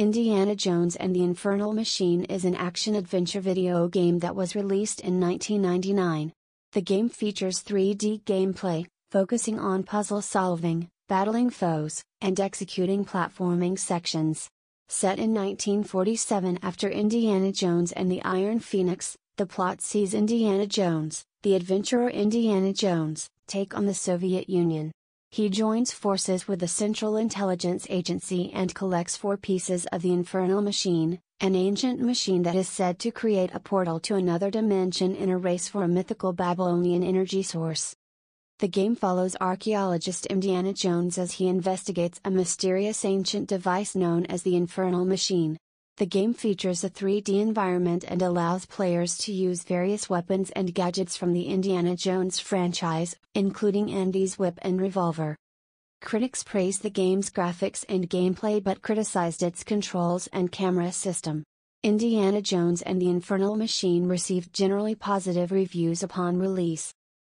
Indiana Jones and the Infernal Machine is an action adventure video game that was released in 1999. The game features 3D gameplay, focusing on puzzle solving, battling foes, and executing platforming sections. Set in 1947 after Indiana Jones and the Iron Phoenix, the plot sees Indiana Jones, the adventurer Indiana Jones, take on the Soviet Union. He joins forces with the Central Intelligence Agency and collects four pieces of the Infernal Machine, an ancient machine that is said to create a portal to another dimension in a race for a mythical Babylonian energy source. The game follows archaeologist Indiana Jones as he investigates a mysterious ancient device known as the Infernal Machine. The game features a 3D environment and allows players to use various weapons and gadgets from the Indiana Jones franchise, including Indy's whip and revolver. Critics praised the game's graphics and gameplay but criticized its controls and camera system. Indiana Jones and the Infernal Machine received generally positive reviews upon release.